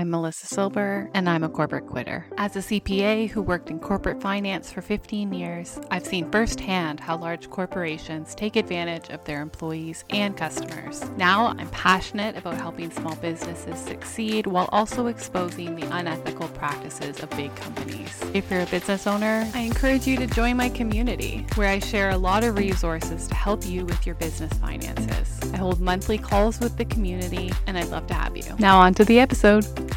I'm Melissa Silber, and I'm a corporate quitter. As a CPA who worked in corporate finance for 15 years, I've seen firsthand how large corporations take advantage of their employees and customers. Now I'm passionate about helping small businesses succeed while also exposing the unethical practices of big companies. If you're a business owner, I encourage you to join my community, where I share a lot of resources to help you with your business finances. I hold monthly calls with the community, and I'd love to have you. Now, on to the episode.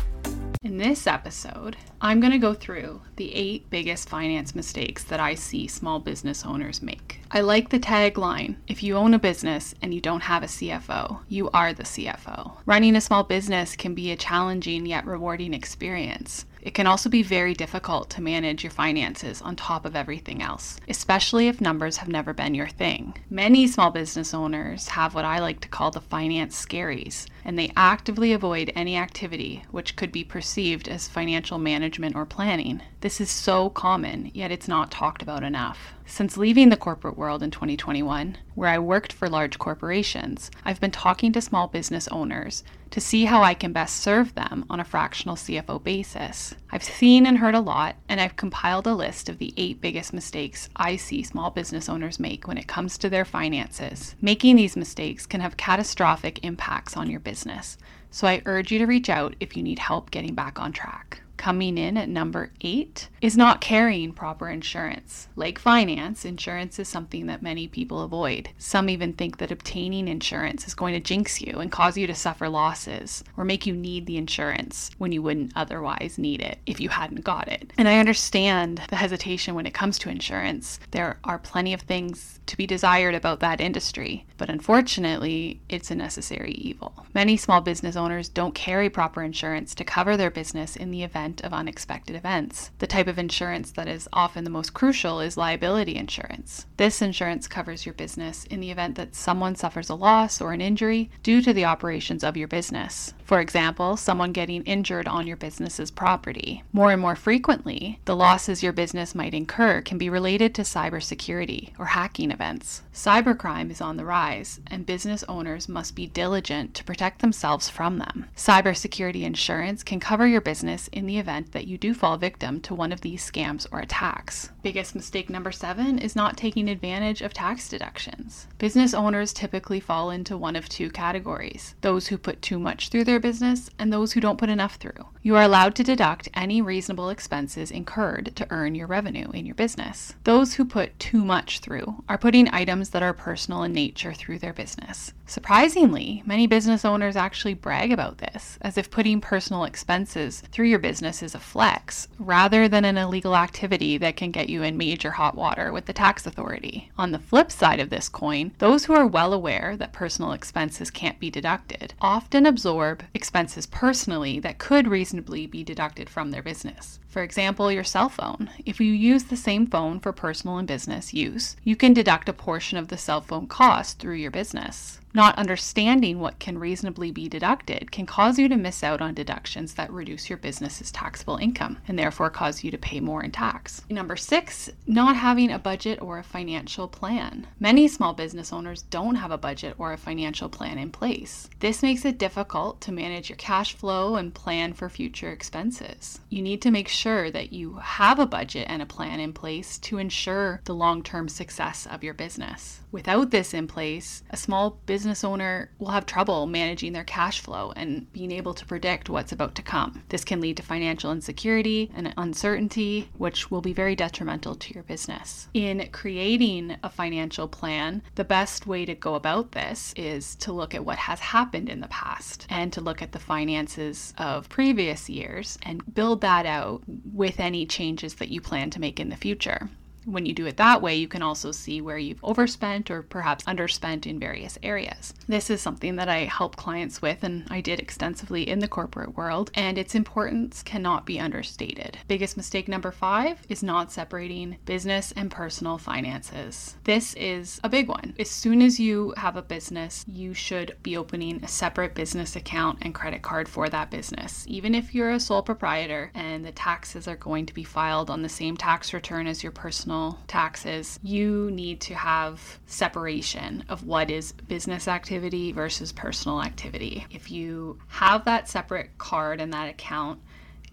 In this episode, I'm going to go through the eight biggest finance mistakes that I see small business owners make. I like the tagline if you own a business and you don't have a CFO, you are the CFO. Running a small business can be a challenging yet rewarding experience. It can also be very difficult to manage your finances on top of everything else, especially if numbers have never been your thing. Many small business owners have what I like to call the finance scaries, and they actively avoid any activity which could be perceived as financial management or planning. This is so common, yet it's not talked about enough. Since leaving the corporate world in 2021, where I worked for large corporations, I've been talking to small business owners to see how I can best serve them on a fractional CFO basis. I've seen and heard a lot, and I've compiled a list of the eight biggest mistakes I see small business owners make when it comes to their finances. Making these mistakes can have catastrophic impacts on your business, so I urge you to reach out if you need help getting back on track coming in at number eight is not carrying proper insurance. Like finance, insurance is something that many people avoid. Some even think that obtaining insurance is going to jinx you and cause you to suffer losses or make you need the insurance when you wouldn't otherwise need it if you hadn't got it. And I understand the hesitation when it comes to insurance. There are plenty of things to be desired about that industry, but unfortunately, it's a necessary evil. Many small business owners don't carry proper insurance to cover their business in the event of unexpected events. The type of insurance that is often the most crucial is liability insurance. This insurance covers your business in the event that someone suffers a loss or an injury due to the operations of your business. For example, someone getting injured on your business's property. More and more frequently, the losses your business might incur can be related to cybersecurity or hacking events. Cybercrime is on the rise, and business owners must be diligent to protect themselves from them. Cybersecurity insurance can cover your business in the event that you do fall victim to one of these scams or attacks. Biggest mistake number seven is not taking advantage of tax deductions. Business owners typically fall into one of two categories those who put too much through their business and those who don't put enough through. You are allowed to deduct any reasonable expenses incurred to earn your revenue in your business. Those who put too much through are putting items that are personal in nature through their business. Surprisingly, many business owners actually brag about this, as if putting personal expenses through your business is a flex, rather than an illegal activity that can get you in major hot water with the tax authority. On the flip side of this coin, those who are well aware that personal expenses can't be deducted often absorb expenses personally that could reasonably be deducted from their business. For example, your cell phone. If you use the same phone for personal and business use, you can deduct a portion of the cell phone cost through your business. Not understanding what can reasonably be deducted can cause you to miss out on deductions that reduce your business's taxable income and therefore cause you to pay more in tax. Number six, not having a budget or a financial plan. Many small business owners don't have a budget or a financial plan in place. This makes it difficult to manage your cash flow and plan for future expenses. You need to make sure that you have a budget and a plan in place to ensure the long term success of your business. Without this in place, a small business owner will have trouble managing their cash flow and being able to predict what's about to come. This can lead to financial insecurity and uncertainty, which will be very detrimental to your business. In creating a financial plan, the best way to go about this is to look at what has happened in the past and to look at the finances of previous years and build that out with any changes that you plan to make in the future. When you do it that way, you can also see where you've overspent or perhaps underspent in various areas. This is something that I help clients with, and I did extensively in the corporate world, and its importance cannot be understated. Biggest mistake number five is not separating business and personal finances. This is a big one. As soon as you have a business, you should be opening a separate business account and credit card for that business. Even if you're a sole proprietor and the taxes are going to be filed on the same tax return as your personal personal taxes, you need to have separation of what is business activity versus personal activity. If you have that separate card and that account,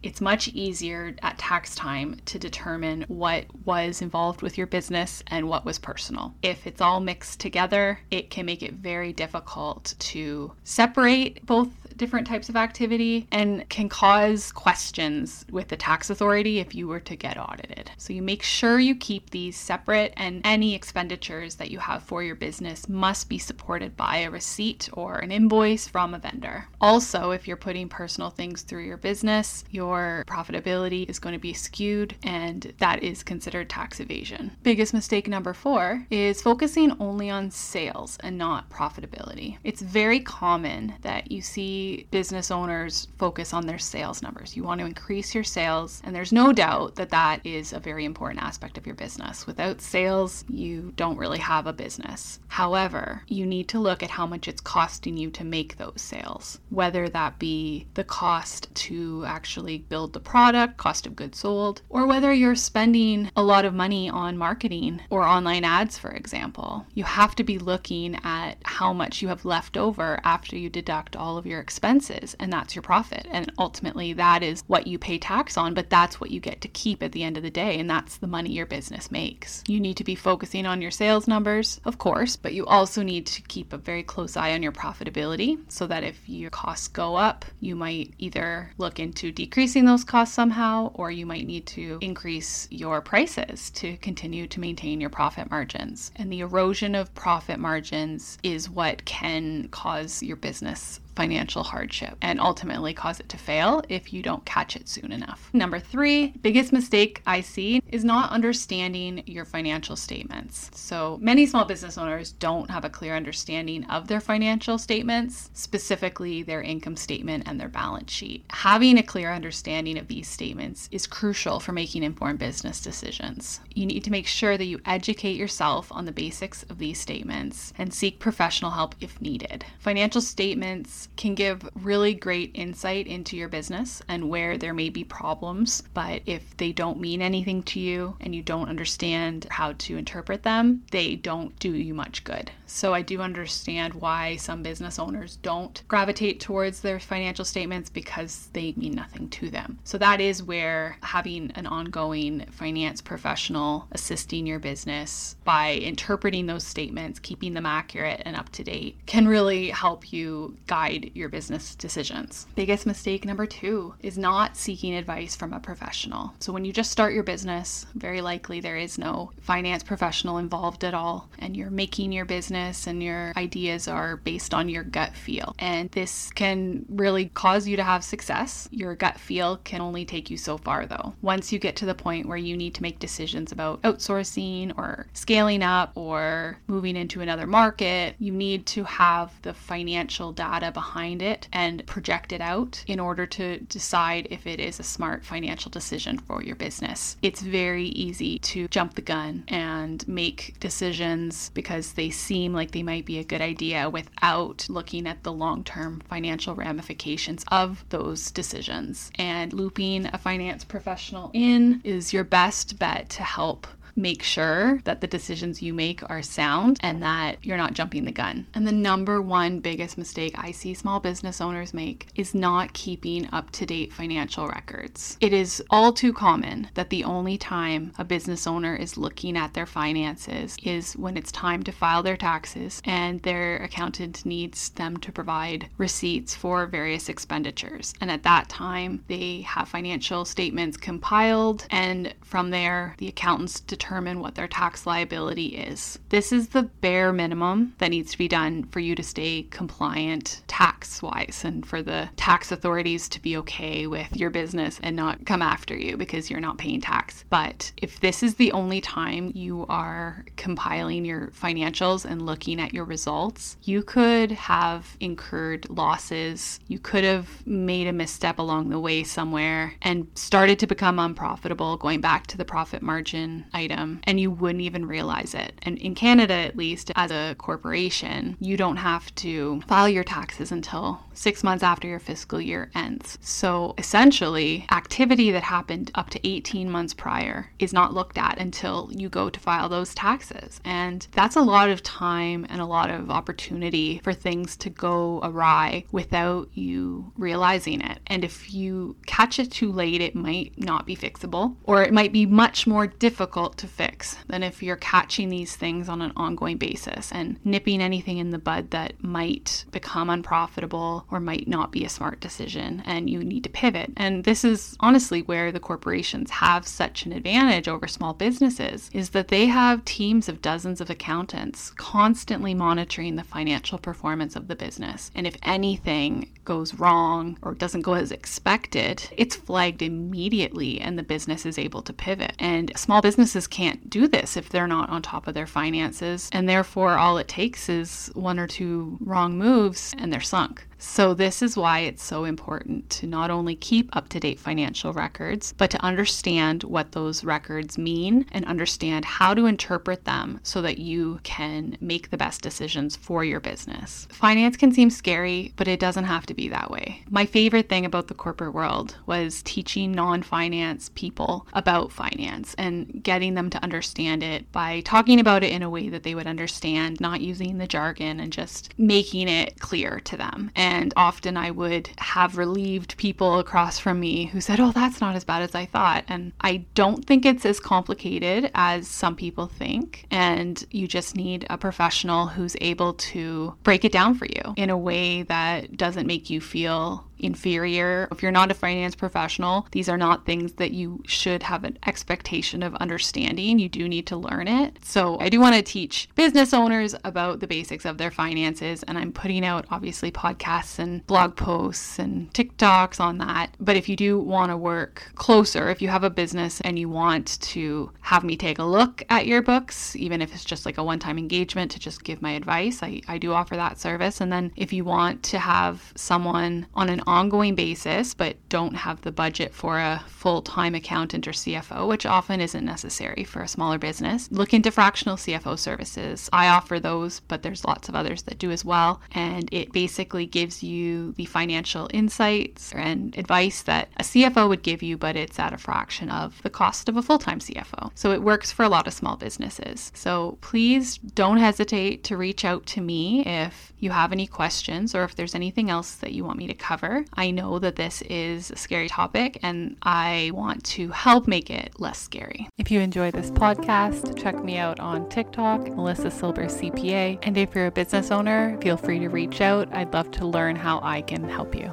it's much easier at tax time to determine what was involved with your business and what was personal. If it's all mixed together, it can make it very difficult to separate both different types of activity and can cause questions with the tax authority if you were to get audited. So you make sure you keep these separate and any expenditures that you have for your business must be supported by a receipt or an invoice from a vendor. Also, if you're putting personal things through your business, your profitability is going to be skewed and that is considered tax evasion. Biggest mistake number 4 is focusing only on sales and not profitability. It's very common that you see business owners focus on their sales numbers. You want to increase your sales, and there's no doubt that that is a very important aspect of your business. Without sales, you don't really have a business. However, you need to look at how much it's costing you to make those sales, whether that be the cost to actually build the product, cost of goods sold, or whether you're spending a lot of money on marketing or online ads, for example. You have to be looking at how much you have left over after you deduct all of your expenses and that's your profit. And ultimately, that is what you pay tax on, but that's what you get to keep at the end of the day. And that's the money your business makes. You need to be focusing on your sales numbers, of course, but you also need to keep a very close eye on your profitability so that if your costs go up, you might either look into decreasing those costs somehow or you might need to increase your prices to continue to maintain your profit margins. And the erosion of profit margins is what can cause your business financial hardship and ultimately cause it to fail if you don't catch it soon enough. Number three, biggest mistake I see is not understanding your financial statements. So many small business owners don't have a clear understanding of their financial statements, specifically their income statement and their balance sheet. Having a clear understanding of these statements is crucial for making informed business decisions. You need to make sure that you educate yourself on the basics of these statements and seek professional help if needed. Financial statements can give really great insight into your business and where there may be problems. But if they don't mean anything to you and you don't understand how to interpret them, they don't do you much good. So I do understand why some business owners don't gravitate towards their financial statements because they mean nothing to them. So that is where having an ongoing finance professional assisting your business by interpreting those statements, keeping them accurate and up to date, can really help you guide guide your business decisions. Biggest mistake number two is not seeking advice from a professional. So, when you just start your business, very likely there is no finance professional involved at all, and you're making your business and your ideas are based on your gut feel. And this can really cause you to have success. Your gut feel can only take you so far, though. Once you get to the point where you need to make decisions about outsourcing or scaling up or moving into another market, you need to have the financial data behind it and project it out in order to decide if it is a smart financial decision for your business. It's very easy to jump the gun and make decisions because they seem like they might be a good idea without looking at the long term financial ramifications of those decisions. And looping a finance professional in is your best bet to help make sure that the decisions you make are sound and that you're not jumping the gun. And the number one biggest mistake I see small business owners make is not keeping up to date financial records. It is all too common that the only time a business owner is looking at their finances is when it's time to file their taxes and their accountant needs them to provide receipts for various expenditures. And at that time, they have financial statements compiled, and from there, the accountants determine what their tax liability is. This is the bare minimum that needs to be done for you to stay compliant tax wise and for the tax authorities to be okay with your business and not come after you because you're not paying tax. But if this is the only time you are compiling your financials and looking at your results, you could have incurred losses. You could have made a misstep along the way somewhere and started to become unprofitable, going back to the profit margin item item and you wouldn't even realize it. And in Canada, at least, as a corporation, you don't have to file your taxes until six months after your fiscal year ends. So essentially, activity that happened up to 18 months prior is not looked at until you go to file those taxes. And that's a lot of time and a lot of opportunity for things to go awry without you realizing it. And if you catch it too late, it might not be fixable, or it might be much more difficult to fix than if you're catching these things on an ongoing basis and nipping anything in the bud that might become unprofitable or might not be a smart decision and you need to pivot. And this is honestly where the corporations have such an advantage over small businesses is that they have teams of dozens of accountants constantly monitoring the financial performance of the business. And if anything goes wrong or doesn't go as expected, it's flagged immediately and the business is able to pivot. And small businesses can't do this if they're not on top of their finances. And therefore, all it takes is one or two wrong moves and they're sunk. So, this is why it's so important to not only keep up to date financial records, but to understand what those records mean and understand how to interpret them so that you can make the best decisions for your business. Finance can seem scary, but it doesn't have to be that way. My favorite thing about the corporate world was teaching non finance people about finance and getting them to understand it by talking about it in a way that they would understand, not using the jargon and just making it clear to them. And and often I would have relieved people across from me who said, Oh, that's not as bad as I thought. And I don't think it's as complicated as some people think. And you just need a professional who's able to break it down for you in a way that doesn't make you feel inferior. If you're not a finance professional, these are not things that you should have an expectation of understanding. You do need to learn it. So, I do want to teach business owners about the basics of their finances, and I'm putting out obviously podcasts and blog posts and TikToks on that. But if you do want to work closer, if you have a business and you want to have me take a look at your books, even if it's just like a one time engagement to just give my advice, I, I do offer that service. And then if you want to have someone on an ongoing basis, but don't have the budget for a full time accountant or CFO, which often isn't necessary for a smaller business, look into fractional CFO services. I offer those, but there's lots of others that do as well. And it basically gives you the financial insights and advice that a CFO would give you, but it's at a fraction of the cost of a full time CFO. So it works for a lot of small businesses. So please don't hesitate to reach out to me if you have any questions or if there's anything else that you want me to cover. I know that this is a scary topic and I want to help make it less scary. If you enjoy this podcast, check me out on TikTok, Melissa Silber CPA. And if you're a business owner, feel free to reach out. I'd love to learn how I can help you.